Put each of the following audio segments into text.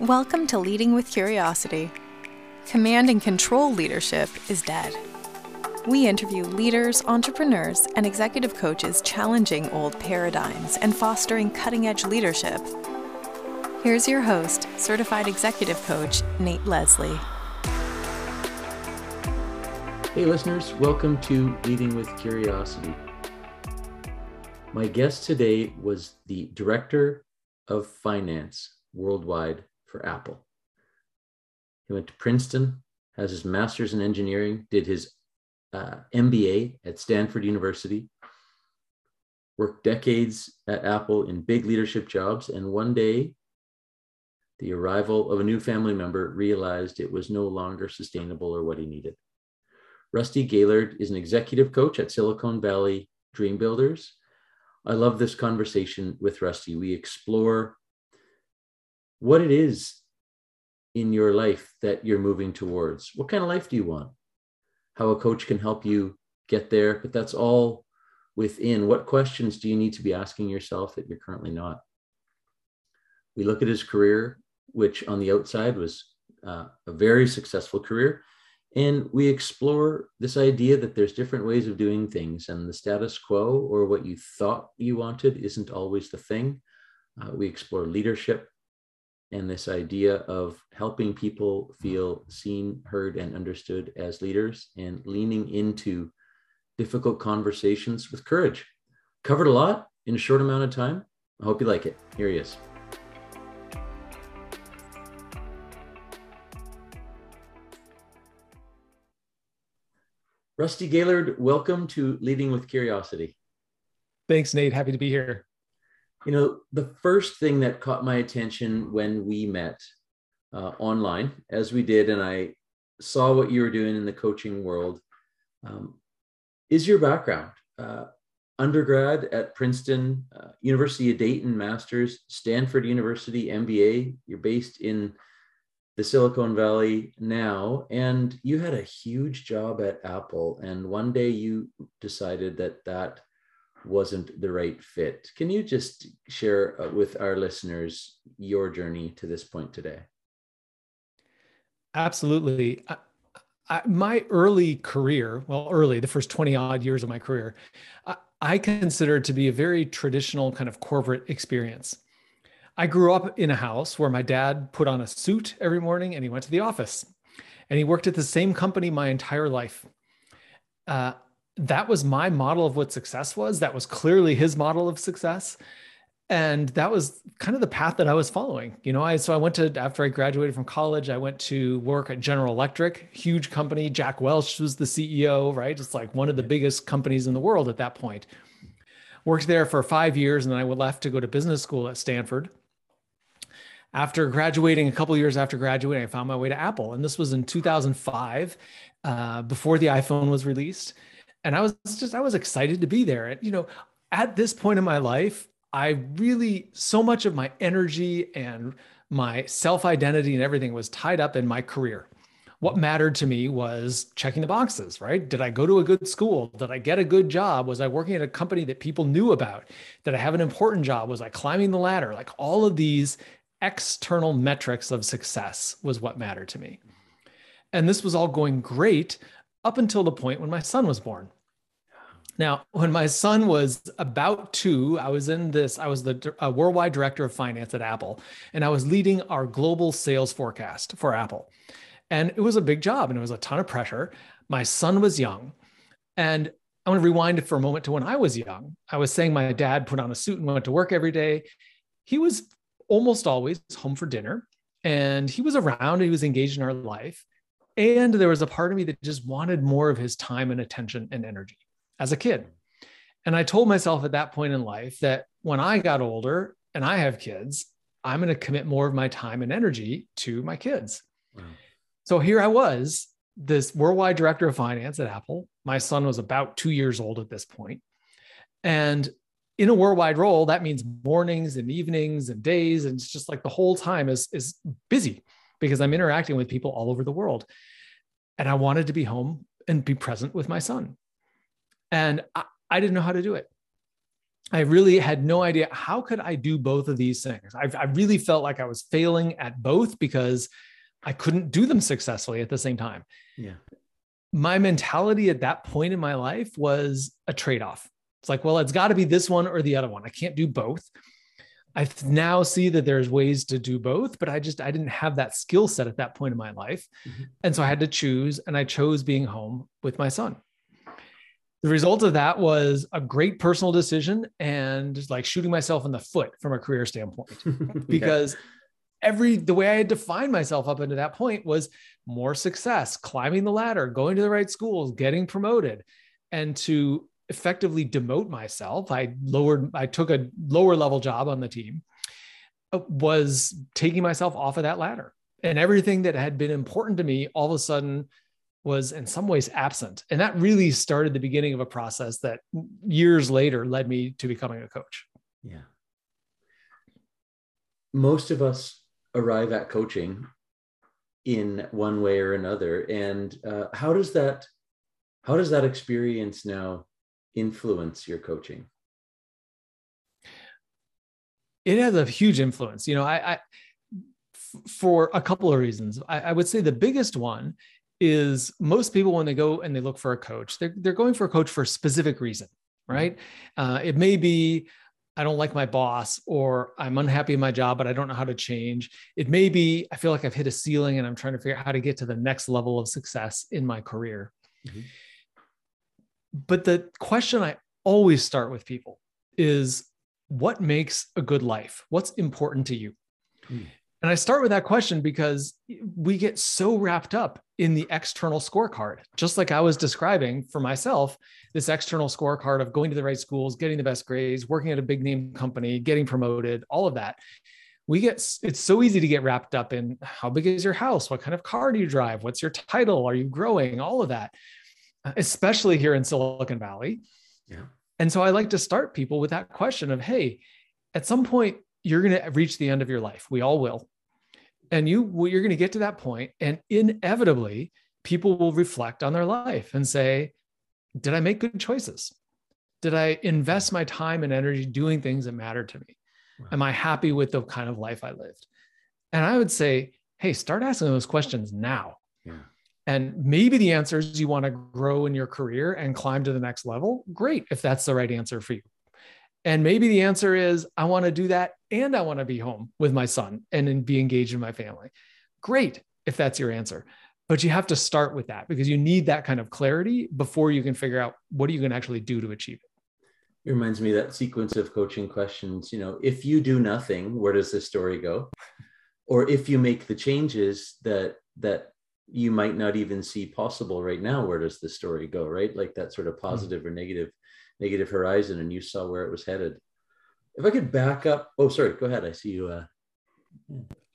Welcome to Leading with Curiosity. Command and control leadership is dead. We interview leaders, entrepreneurs, and executive coaches challenging old paradigms and fostering cutting edge leadership. Here's your host, certified executive coach, Nate Leslie. Hey, listeners, welcome to Leading with Curiosity. My guest today was the Director of Finance worldwide for Apple. He went to Princeton, has his master's in engineering, did his uh, MBA at Stanford University, worked decades at Apple in big leadership jobs, and one day, the arrival of a new family member realized it was no longer sustainable or what he needed. Rusty Gaylord is an executive coach at Silicon Valley Dream Builders. I love this conversation with Rusty. We explore what it is in your life that you're moving towards. What kind of life do you want? How a coach can help you get there, but that's all within. What questions do you need to be asking yourself that you're currently not? We look at his career, which on the outside was uh, a very successful career. And we explore this idea that there's different ways of doing things, and the status quo or what you thought you wanted isn't always the thing. Uh, we explore leadership and this idea of helping people feel seen, heard, and understood as leaders and leaning into difficult conversations with courage. Covered a lot in a short amount of time. I hope you like it. Here he is. Rusty Gaylord, welcome to Leading with Curiosity. Thanks, Nate. Happy to be here. You know, the first thing that caught my attention when we met uh, online, as we did, and I saw what you were doing in the coaching world, um, is your background. Uh, undergrad at Princeton, uh, University of Dayton, master's, Stanford University, MBA. You're based in the Silicon Valley now, and you had a huge job at Apple. And one day you decided that that wasn't the right fit. Can you just share uh, with our listeners your journey to this point today? Absolutely. I, I, my early career, well, early, the first 20 odd years of my career, I, I consider to be a very traditional kind of corporate experience. I grew up in a house where my dad put on a suit every morning and he went to the office. And he worked at the same company my entire life. Uh, that was my model of what success was. That was clearly his model of success. And that was kind of the path that I was following. You know, I so I went to after I graduated from college, I went to work at General Electric, huge company. Jack Welch was the CEO, right? It's like one of the biggest companies in the world at that point. Worked there for five years, and then I left to go to business school at Stanford after graduating, a couple years after graduating, I found my way to Apple. And this was in 2005, uh, before the iPhone was released. And I was just, I was excited to be there. And, you know, at this point in my life, I really, so much of my energy and my self identity and everything was tied up in my career. What mattered to me was checking the boxes, right? Did I go to a good school? Did I get a good job? Was I working at a company that people knew about? Did I have an important job? Was I climbing the ladder? Like all of these external metrics of success was what mattered to me. And this was all going great up until the point when my son was born. Now, when my son was about two, I was in this, I was the uh, worldwide director of finance at Apple, and I was leading our global sales forecast for Apple. And it was a big job and it was a ton of pressure. My son was young. And I want to rewind for a moment to when I was young. I was saying my dad put on a suit and went to work every day. He was almost always home for dinner and he was around he was engaged in our life and there was a part of me that just wanted more of his time and attention and energy as a kid and i told myself at that point in life that when i got older and i have kids i'm going to commit more of my time and energy to my kids wow. so here i was this worldwide director of finance at apple my son was about two years old at this point and in a worldwide role, that means mornings and evenings and days. And it's just like the whole time is, is busy because I'm interacting with people all over the world. And I wanted to be home and be present with my son. And I, I didn't know how to do it. I really had no idea how could I do both of these things. I, I really felt like I was failing at both because I couldn't do them successfully at the same time. Yeah. My mentality at that point in my life was a trade off. It's like, well, it's got to be this one or the other one. I can't do both. I now see that there's ways to do both, but I just I didn't have that skill set at that point in my life. Mm-hmm. And so I had to choose and I chose being home with my son. The result of that was a great personal decision and like shooting myself in the foot from a career standpoint because yeah. every the way I had defined myself up until that point was more success, climbing the ladder, going to the right schools, getting promoted. And to effectively demote myself. I lowered, I took a lower level job on the team, uh, was taking myself off of that ladder. And everything that had been important to me all of a sudden was in some ways absent. And that really started the beginning of a process that years later led me to becoming a coach. Yeah. Most of us arrive at coaching in one way or another. And uh, how does that how does that experience now influence your coaching? It has a huge influence. You know, I, I for a couple of reasons. I, I, would say the biggest one is most people when they go and they look for a coach, they're they're going for a coach for a specific reason, right? Uh, it may be I don't like my boss, or I'm unhappy in my job, but I don't know how to change. It may be I feel like I've hit a ceiling and I'm trying to figure out how to get to the next level of success in my career. Mm-hmm but the question I always start with people is what makes a good life? What's important to you? Mm. And I start with that question because we get so wrapped up in the external scorecard, just like I was describing for myself, this external scorecard of going to the right schools, getting the best grades, working at a big name company, getting promoted, all of that. We get it's so easy to get wrapped up in how big is your house? What kind of car do you drive? What's your title? Are you growing? All of that especially here in Silicon Valley. Yeah. And so I like to start people with that question of, hey, at some point you're going to reach the end of your life. We all will. And you you're going to get to that point and inevitably people will reflect on their life and say, did I make good choices? Did I invest my time and energy doing things that matter to me? Wow. Am I happy with the kind of life I lived? And I would say, hey, start asking those questions now. Yeah. And maybe the answer is you want to grow in your career and climb to the next level. Great, if that's the right answer for you. And maybe the answer is I want to do that and I want to be home with my son and be engaged in my family. Great, if that's your answer. But you have to start with that because you need that kind of clarity before you can figure out what are you going to actually do to achieve it. It reminds me that sequence of coaching questions. You know, if you do nothing, where does this story go? Or if you make the changes that that you might not even see possible right now where does the story go right like that sort of hmm. positive mm-hmm. or negative negative horizon and you saw where it was headed if i could back up oh sorry go ahead i see you uh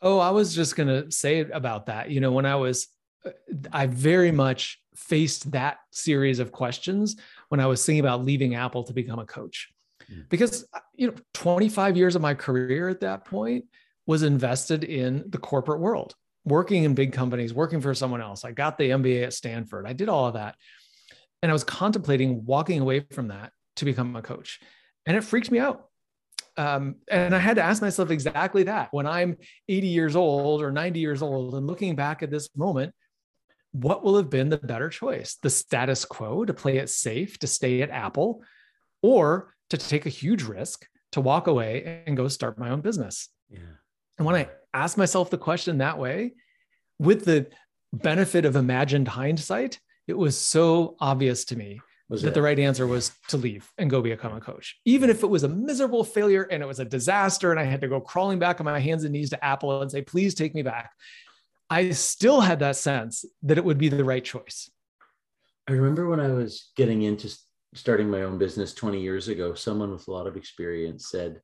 oh i was just going to say about that you know when i was uh, i very much faced that series of questions when i was thinking about leaving apple to become a coach mm-hmm. because uh, you know 25 years of my career at that point was invested in the corporate world working in big companies, working for someone else. I got the MBA at Stanford. I did all of that. And I was contemplating walking away from that to become a coach. And it freaked me out. Um, and I had to ask myself exactly that when I'm 80 years old or 90 years old and looking back at this moment, what will have been the better choice? The status quo to play it safe, to stay at Apple, or to take a huge risk to walk away and go start my own business? Yeah. And when I ask myself the question that way, with the benefit of imagined hindsight, it was so obvious to me was that it? the right answer was to leave and go become a coach. Even if it was a miserable failure and it was a disaster and I had to go crawling back on my hands and knees to Apple and say, please take me back. I still had that sense that it would be the right choice. I remember when I was getting into starting my own business 20 years ago, someone with a lot of experience said,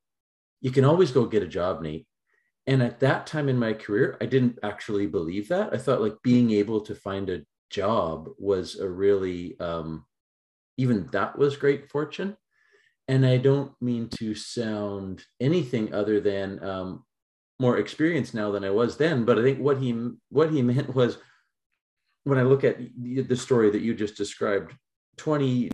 You can always go get a job, Nate and at that time in my career i didn't actually believe that i thought like being able to find a job was a really um, even that was great fortune. And i don't mean to sound anything other than um, more experienced now than i was then but i think what he what he meant was when i look at the story that you just described 20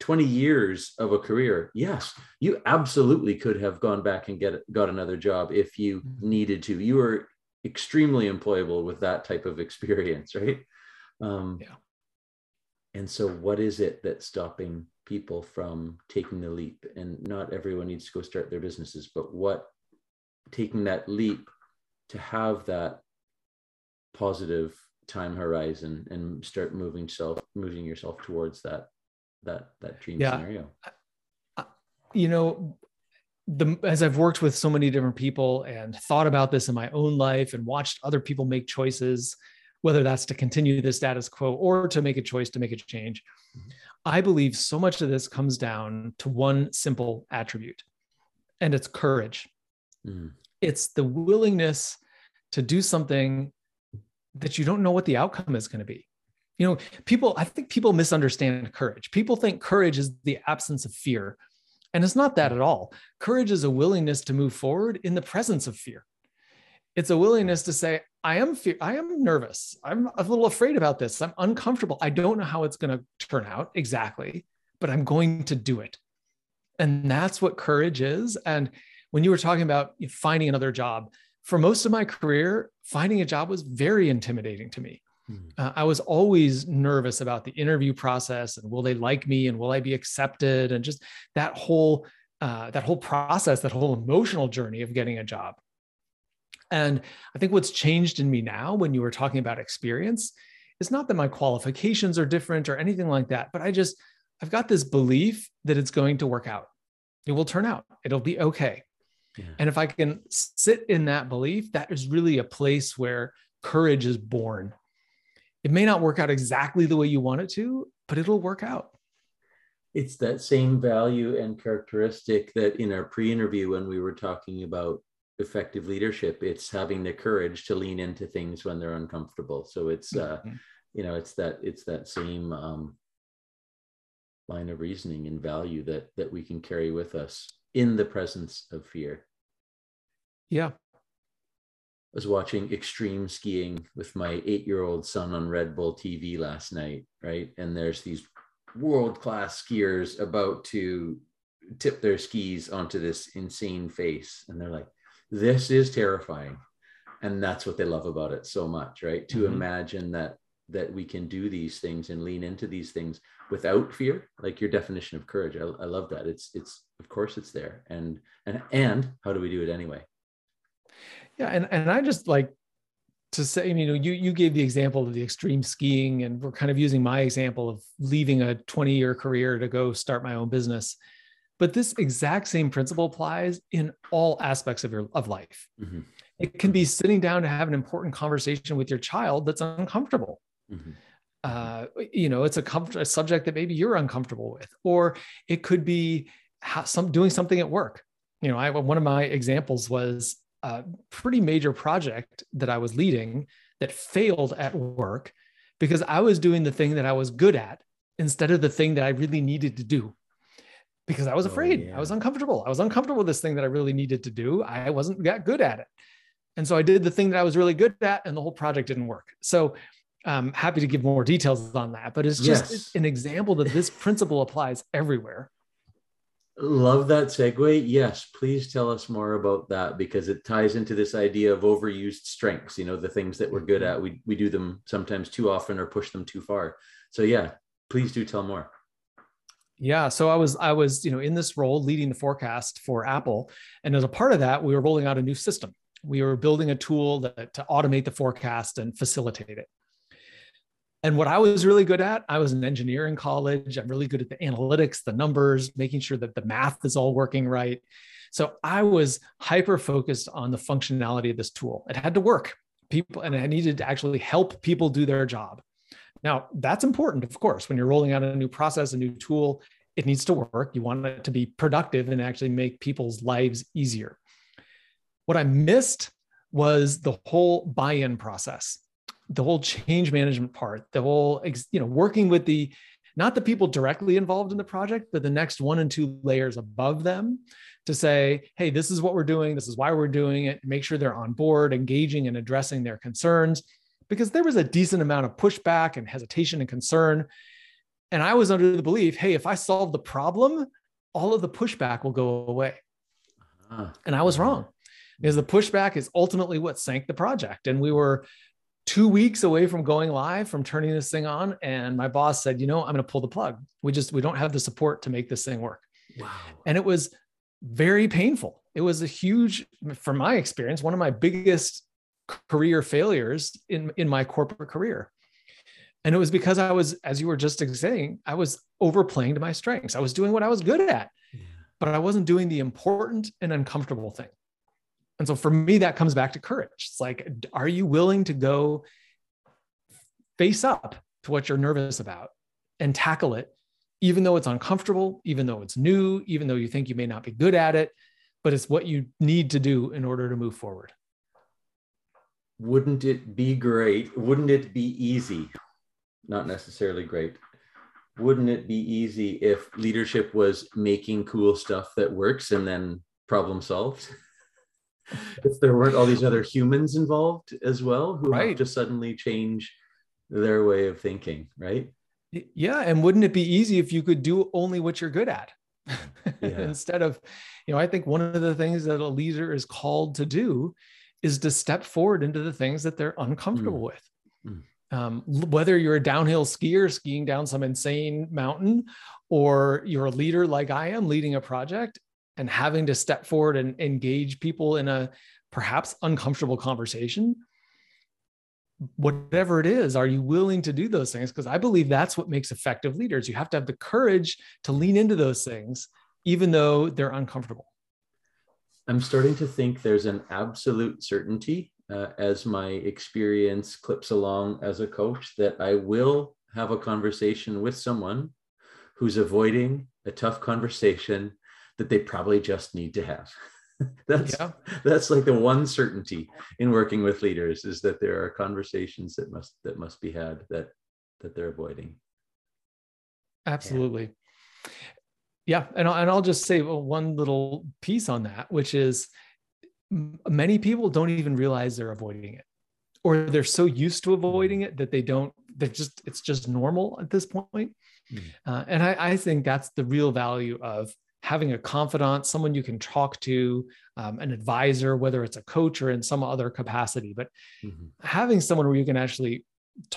20 years of a career yes you absolutely could have gone back and get got another job if you mm-hmm. needed to. You were extremely employable with that type of experience right um, yeah. and so what is it that's stopping people from taking the leap and not everyone needs to go start their businesses but what taking that leap to have that positive time horizon and start moving self moving yourself towards that that that dream yeah. scenario you know the as i've worked with so many different people and thought about this in my own life and watched other people make choices whether that's to continue the status quo or to make a choice to make a change i believe so much of this comes down to one simple attribute and it's courage mm. it's the willingness to do something that you don't know what the outcome is going to be. You know, people, I think people misunderstand courage. People think courage is the absence of fear. And it's not that at all. Courage is a willingness to move forward in the presence of fear. It's a willingness to say, I am fear, I am nervous. I'm a little afraid about this. I'm uncomfortable. I don't know how it's going to turn out exactly, but I'm going to do it. And that's what courage is. And when you were talking about finding another job, for most of my career, finding a job was very intimidating to me. Mm-hmm. Uh, I was always nervous about the interview process and will they like me and will I be accepted and just that whole uh, that whole process, that whole emotional journey of getting a job. And I think what's changed in me now, when you were talking about experience, is not that my qualifications are different or anything like that, but I just I've got this belief that it's going to work out. It will turn out. It'll be okay. Yeah. And if I can sit in that belief, that is really a place where courage is born. It may not work out exactly the way you want it to, but it'll work out. It's that same value and characteristic that in our pre interview, when we were talking about effective leadership, it's having the courage to lean into things when they're uncomfortable. So it's, uh, mm-hmm. you know, it's that, it's that same um, line of reasoning and value that, that we can carry with us in the presence of fear. Yeah. I was watching extreme skiing with my eight year old son on Red Bull TV last night, right? And there's these world class skiers about to tip their skis onto this insane face. And they're like, this is terrifying. And that's what they love about it so much, right? To mm-hmm. imagine that that we can do these things and lean into these things without fear like your definition of courage I, I, love that it's it's of course it's there and and and how do we do it anyway yeah and and i just like to say you know you you gave the example of the extreme skiing and we're kind of using my example of leaving a 20 year career to go start my own business but this exact same principle applies in all aspects of your of life mm-hmm. it can be sitting down to have an important conversation with your child that's uncomfortable Mm-hmm. Uh, you know, it's a, comfort, a subject that maybe you're uncomfortable with, or it could be how, some doing something at work. You know, I one of my examples was a pretty major project that I was leading that failed at work because I was doing the thing that I was good at instead of the thing that I really needed to do because I was oh, afraid. Oh, yeah. I was uncomfortable. I was uncomfortable with this thing that I really needed to do. I wasn't that good at it. And so I did the thing that I was really good at, and the whole project didn't work. So I'm happy to give more details on that, but it's just yes. an example that this principle applies everywhere. Love that segue. Yes, please tell us more about that because it ties into this idea of overused strengths. You know, the things that we're good mm-hmm. at, we, we do them sometimes too often or push them too far. So, yeah, please do tell more. Yeah, so I was I was you know in this role leading the forecast for Apple, and as a part of that, we were rolling out a new system. We were building a tool that, to automate the forecast and facilitate it. And what I was really good at, I was an engineer in college. I'm really good at the analytics, the numbers, making sure that the math is all working right. So I was hyper focused on the functionality of this tool. It had to work. People and I needed to actually help people do their job. Now, that's important, of course, when you're rolling out a new process, a new tool, it needs to work. You want it to be productive and actually make people's lives easier. What I missed was the whole buy-in process the whole change management part, the whole, you know, working with the, not the people directly involved in the project, but the next one and two layers above them to say, hey, this is what we're doing. This is why we're doing it. Make sure they're on board, engaging and addressing their concerns. Because there was a decent amount of pushback and hesitation and concern. And I was under the belief, hey, if I solve the problem, all of the pushback will go away. Uh-huh. And I was wrong because the pushback is ultimately what sank the project. And we were two weeks away from going live, from turning this thing on. And my boss said, you know, I'm going to pull the plug. We just, we don't have the support to make this thing work. Wow. And it was very painful. It was a huge, from my experience, one of my biggest career failures in, in my corporate career. And it was because I was, as you were just saying, I was overplaying to my strengths. I was doing what I was good at, yeah. but I wasn't doing the important and uncomfortable thing. And so for me, that comes back to courage. It's like, are you willing to go face up to what you're nervous about and tackle it, even though it's uncomfortable, even though it's new, even though you think you may not be good at it, but it's what you need to do in order to move forward. Wouldn't it be great? Wouldn't it be easy? Not necessarily great. Wouldn't it be easy if leadership was making cool stuff that works and then problem solved? if there weren't all these other humans involved as well who right. have to suddenly change their way of thinking, right? Yeah. And wouldn't it be easy if you could do only what you're good at? Yeah. Instead of, you know, I think one of the things that a leader is called to do is to step forward into the things that they're uncomfortable mm. with. Mm. Um, whether you're a downhill skier skiing down some insane mountain, or you're a leader like I am leading a project, and having to step forward and engage people in a perhaps uncomfortable conversation whatever it is are you willing to do those things because i believe that's what makes effective leaders you have to have the courage to lean into those things even though they're uncomfortable i'm starting to think there's an absolute certainty uh, as my experience clips along as a coach that i will have a conversation with someone who's avoiding a tough conversation that they probably just need to have. that's yeah. that's like the one certainty in working with leaders is that there are conversations that must that must be had that that they're avoiding. Absolutely. Yeah, and I'll, and I'll just say one little piece on that, which is many people don't even realize they're avoiding it, or they're so used to avoiding it that they don't. They're just it's just normal at this point. Mm. Uh, and I, I think that's the real value of having a confidant, someone you can talk to, um, an advisor, whether it's a coach or in some other capacity, but mm-hmm. having someone where you can actually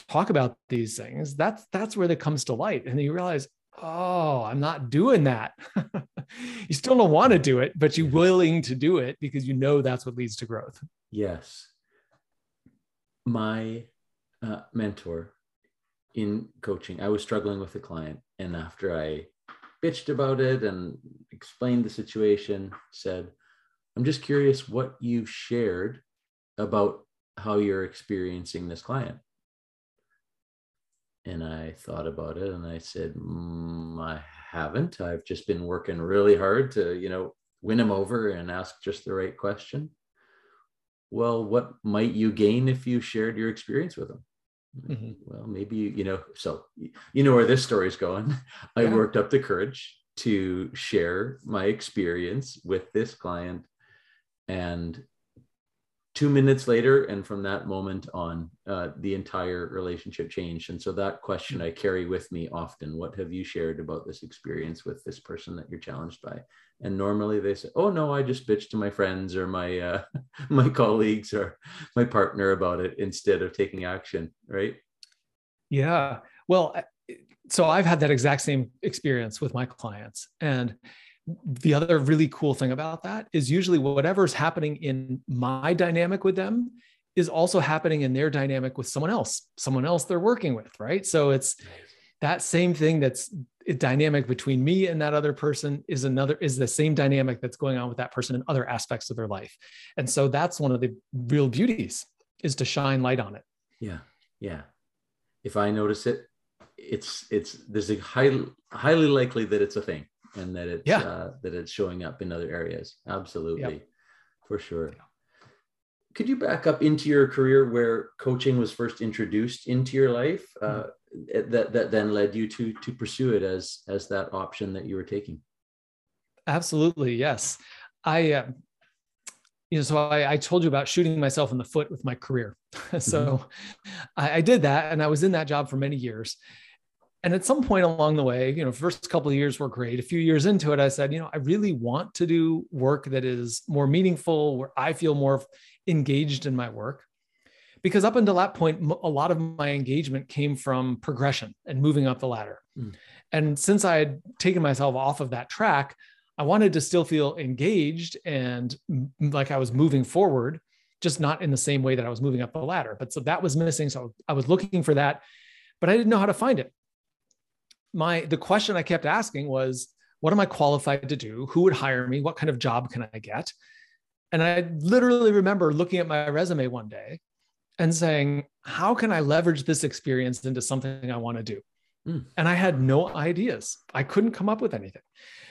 talk about these things, that's that's where that comes to light. And you realize, oh, I'm not doing that. you still don't want to do it, but you're willing to do it because you know that's what leads to growth. Yes. My uh, mentor in coaching, I was struggling with a client, and after I bitched about it and explained the situation, said, I'm just curious what you shared about how you're experiencing this client. And I thought about it and I said, mm, I haven't. I've just been working really hard to, you know, win him over and ask just the right question. Well, what might you gain if you shared your experience with him? Mm-hmm. Well, maybe you know. So you know where this story is going. I yeah. worked up the courage to share my experience with this client, and two minutes later, and from that moment on, uh, the entire relationship changed. And so that question I carry with me often: What have you shared about this experience with this person that you're challenged by? and normally they say oh no i just bitched to my friends or my uh, my colleagues or my partner about it instead of taking action right yeah well so i've had that exact same experience with my clients and the other really cool thing about that is usually whatever's happening in my dynamic with them is also happening in their dynamic with someone else someone else they're working with right? So it's that same thing that's dynamic between me and that other person is another is the same dynamic that's going on with that person in other aspects of their life. And so that's one of the real beauties is to shine light on it. Yeah yeah. If i notice it it's it's there's a high highly likely that it's a thing and that it's yeah. uh, that it's showing up in other areas absolutely yep. for sure yeah. could you back up into your career where coaching was first introduced into your life uh, mm-hmm that that then led you to to pursue it as as that option that you were taking absolutely yes i uh, you know so I, I told you about shooting myself in the foot with my career so mm-hmm. I, I did that and i was in that job for many years And at some point along the way, you know, first couple of years were great. A few years into it, I said, you know, I really want to do work that is more meaningful, where I feel more engaged in my work. Because up until that point, a lot of my engagement came from progression and moving up the ladder. Mm. And since I had taken myself off of that track, I wanted to still feel engaged and like I was moving forward, just not in the same way that I was moving up the ladder. But so that was missing. So I was looking for that, but I didn't know how to find it. My the question I kept asking was, what am I qualified to do? Who would hire me? What kind of job can I get? And I literally remember looking at my resume one day and saying, how can I leverage this experience into something I want to do? Mm. And I had no ideas. I couldn't come up with anything.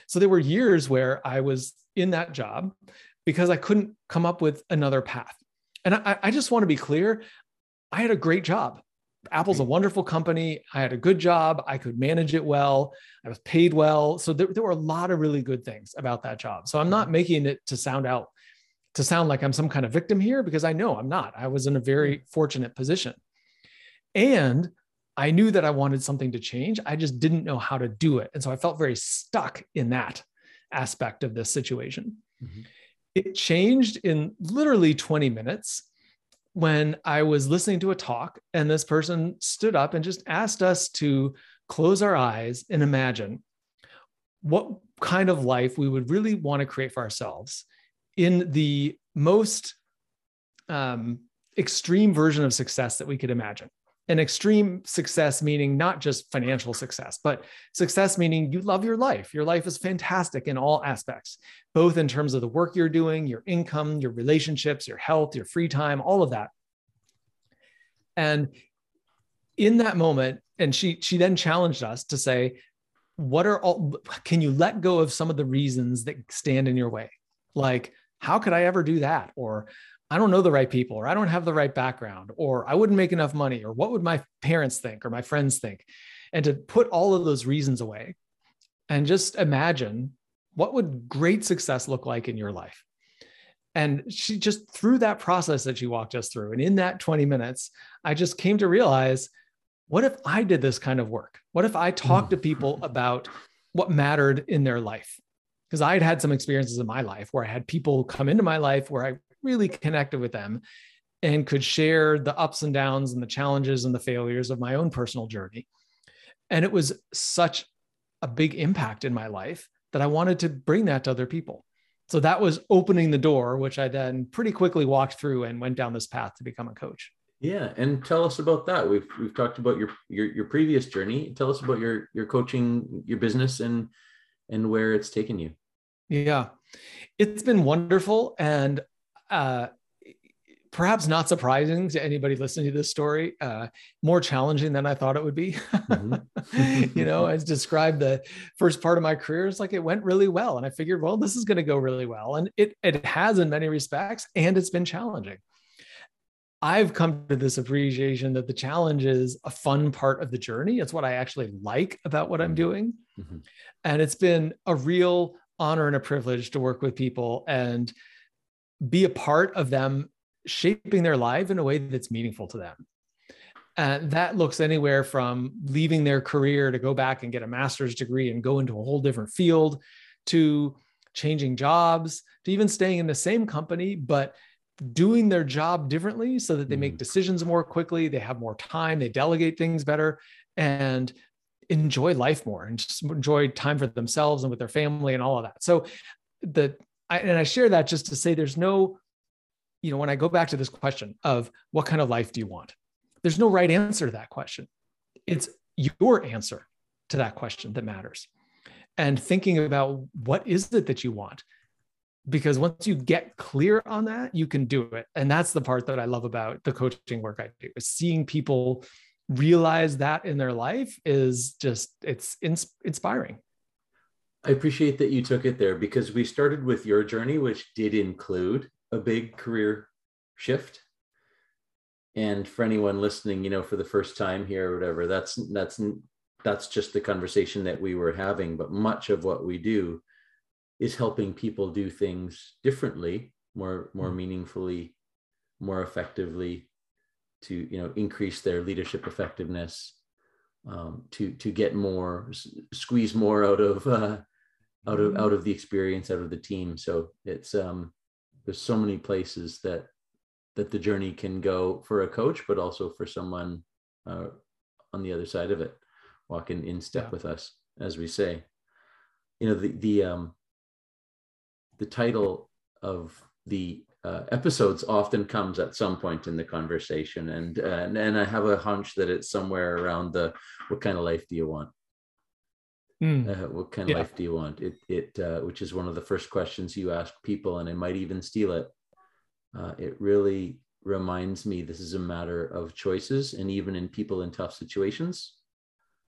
So there were years where I was in that job because I couldn't come up with another path. And I, I just want to be clear I had a great job. Apple's a mm-hmm. wonderful company. I had a good job. I could manage it well. I was paid well. So there, there were a lot of really good things about that job. So I'm not mm-hmm. making it to sound out to sound like I'm some kind of victim here because I know I'm not. I was in a very mm-hmm. fortunate position. And I knew that I wanted something to change. I just didn't know how to do it. And so I felt very stuck in that aspect of this situation. Mm-hmm. It changed in literally 20 minutes when I was listening to a talk and this person stood up and just asked us to close our eyes and imagine what kind of life we would really want to create for ourselves in the most um, extreme version of success that we could imagine an extreme success meaning not just financial success but success meaning you love your life. Your life is fantastic in all aspects both in terms of the work you're doing your income your relationships your health your free time all of that. And in that moment and she she then challenged us to say what are all can you let go of some of the reasons that stand in your way? Like how could i ever do that? Or I don't know the right people, or I don't have the right background, or I wouldn't make enough money, or what would my parents think, or my friends think? And to put all of those reasons away and just imagine what would great success look like in your life. And she just through that process that she walked us through, and in that 20 minutes, I just came to realize what if I did this kind of work? What if I hmm. talked to people about what mattered in their life? Because I had had some experiences in my life where I had people come into my life where I really connected with them and could share the ups and downs and the challenges and the failures of my own personal journey. And it was such a big impact in my life that I wanted to bring that to other people. So that was opening the door, which I then pretty quickly walked through and went down this path to become a coach. Yeah, and tell us about that. We've we've talked about your your your previous journey. Tell us about your your coaching, your business, and and where it's taken you. Yeah, it's been wonderful, and uh, perhaps not surprising to anybody listening to this story, uh, more challenging than I thought it would be. Mm-hmm. you know, as described the first part of my career, it's like it went really well. And I figured, well, this is going to go really well. And it, it has in many respects, and it's been challenging. I've come to this appreciation that the challenge is a fun part of the journey. It's what I actually like about what I'm mm-hmm. doing. Mm-hmm. And it's been a real honor and a privilege to work with people and be a part of them shaping their life in a way that's meaningful to them. And that looks anywhere from leaving their career to go back and get a master's degree and go into a whole different field to changing jobs to even staying in the same company, but doing their job differently so that they make mm. decisions more quickly, they have more time, they delegate things better, and enjoy life more and just enjoy time for themselves and with their family and all of that. So the I, and I share that just to say there's no, you know, when I go back to this question of what kind of life do you want? There's no right answer to that question. It's your answer to that question that matters. And thinking about what is it that you want? Because once you get clear on that, you can do it. And that's the part that I love about the coaching work I do is seeing people realize that in their life is just it's inspiring I appreciate that you took it there because we started with your journey, which did include a big career shift. And for anyone listening, you know, for the first time here or whatever, that's that's that's just the conversation that we were having. But much of what we do is helping people do things differently, more more mm-hmm. meaningfully, more effectively, to you know increase their leadership effectiveness, um, to to get more, squeeze more out of uh, out of out of the experience, out of the team. So it's um, there's so many places that that the journey can go for a coach, but also for someone uh, on the other side of it, walking in step yeah. with us, as we say. You know, the the um, the title of the uh, episodes often comes at some point in the conversation, and, uh, and and I have a hunch that it's somewhere around the what kind of life do you want? Mm. Uh, what kind of yeah. life do you want? It it uh, which is one of the first questions you ask people, and I might even steal it. Uh, it really reminds me this is a matter of choices, and even in people in tough situations,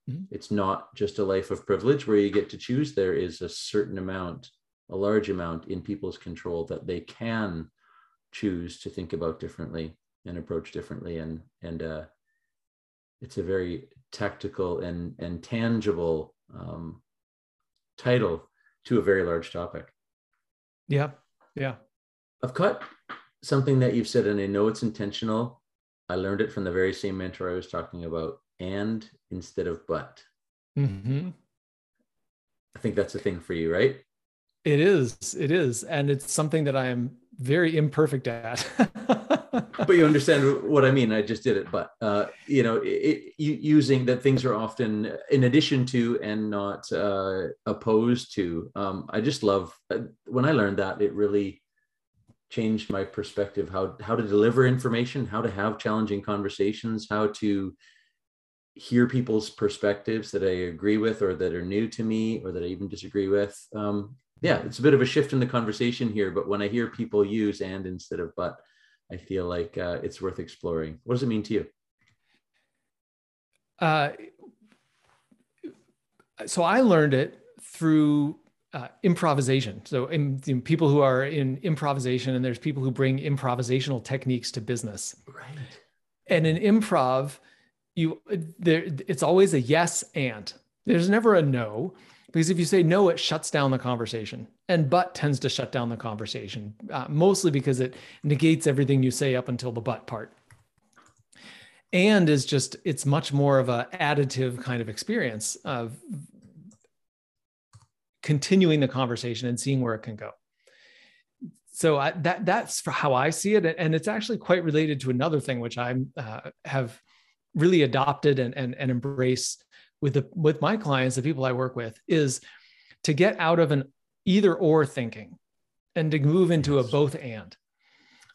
mm-hmm. it's not just a life of privilege where you get to choose. There is a certain amount, a large amount in people's control that they can choose to think about differently and approach differently, and and uh, it's a very tactical and and tangible um, title to a very large topic. Yeah, yeah. I've cut something that you've said, and I know it's intentional. I learned it from the very same mentor I was talking about, and instead of but. Mm-hmm. I think that's a thing for you, right? It is. It is. And it's something that I am very imperfect at. but you understand what I mean. I just did it, but uh, you know, it, using that things are often in addition to and not uh, opposed to. Um, I just love uh, when I learned that it really changed my perspective how how to deliver information, how to have challenging conversations, how to hear people's perspectives that I agree with or that are new to me or that I even disagree with. Um, yeah, it's a bit of a shift in the conversation here, but when I hear people use and instead of but, I feel like uh, it's worth exploring. What does it mean to you? Uh, so I learned it through uh, improvisation. So in, in, people who are in improvisation, and there's people who bring improvisational techniques to business. Right. And in improv, you there it's always a yes and. There's never a no because if you say no, it shuts down the conversation, and but tends to shut down the conversation, uh, mostly because it negates everything you say up until the but part. And is just it's much more of a additive kind of experience of continuing the conversation and seeing where it can go. So I, that that's how I see it, and it's actually quite related to another thing which I uh, have really adopted and, and, and embrace with the with my clients, the people I work with, is to get out of an either or thinking and to move into a both and.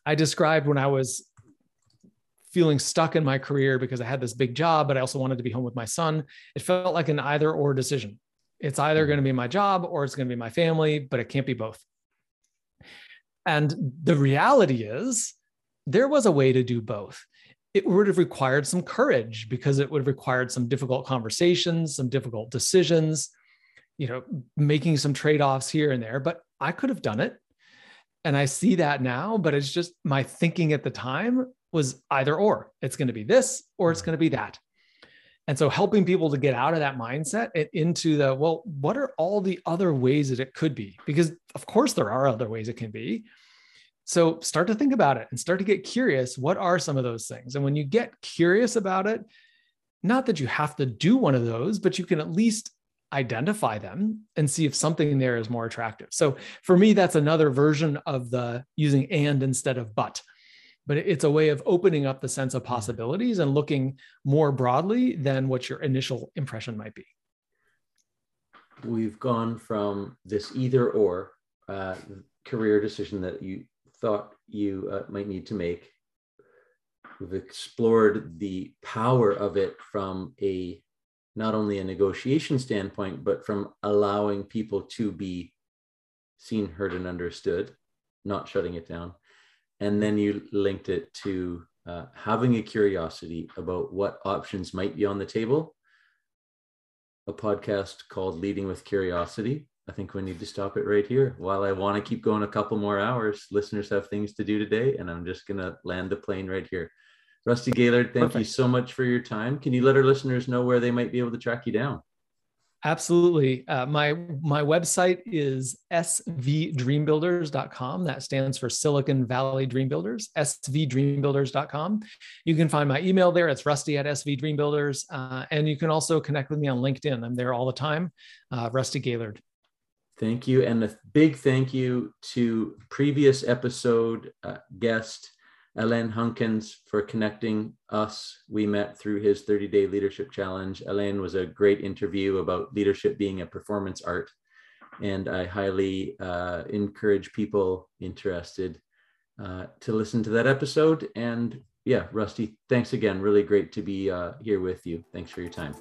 I described when I was feeling stuck in my career because I had this big job, but I also wanted to be home with my son. It felt like an either or decision. It's either mm-hmm. going to be my job or it's going to be my family, but it can't be both. And the reality is, there was a way to do both it would have required some courage because it would have required some difficult conversations, some difficult decisions, you know, making some trade offs here and there. But I could have done it. And I see that now, but it's just my thinking at the time was either or it's going to be this or it's going to be that. And so helping people to get out of that mindset and into the, well, what are all the other ways that it could be? Because of course there are other ways it can be. So start to think about it and start to get curious. What are some of those things? And when you get curious about it, not that you have to do one of those, but you can at least identify them and see if something there is more attractive. So for me, that's another version of the using and instead of but. But it's a way of opening up the sense of possibilities and looking more broadly than what your initial impression might be. We've gone from this either or uh, career decision that you thought you uh, might need to make. We've explored the power of it from a not only a negotiation standpoint, but from allowing people to be seen, heard, and understood, not shutting it down. And then you linked it to uh, having a curiosity about what options might be on the table. A podcast called Leading with Curiosity I think we need to stop it right here. While I want to keep going a couple more hours, listeners have things to do today, and I'm just going to land the plane right here. Rusty Gaylord, thank Perfect. you so much for your time. Can you let our listeners know where they might be able to track you down? Absolutely. Uh, my my website is svdreambuilders.com. That stands for Silicon Valley Dream Builders, svdreambuilders.com. You can find my email there. It's rusty at svdreambuilders. Uh, and you can also connect with me on LinkedIn. I'm there all the time, uh, Rusty Gaylord. Thank you. And a big thank you to previous episode uh, guest, Alain Hunkins for connecting us. We met through his 30 day leadership challenge. Alain was a great interview about leadership being a performance art. And I highly uh, encourage people interested uh, to listen to that episode. And yeah, Rusty, thanks again. Really great to be uh, here with you. Thanks for your time.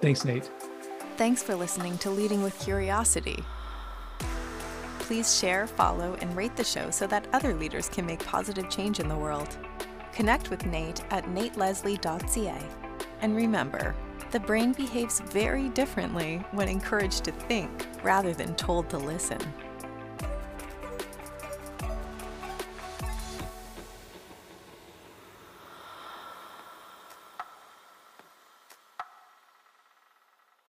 Thanks, Nate. Thanks for listening to Leading with Curiosity please share, follow, and rate the show so that other leaders can make positive change in the world. Connect with Nate at nateleslie.ca. And remember, the brain behaves very differently when encouraged to think rather than told to listen.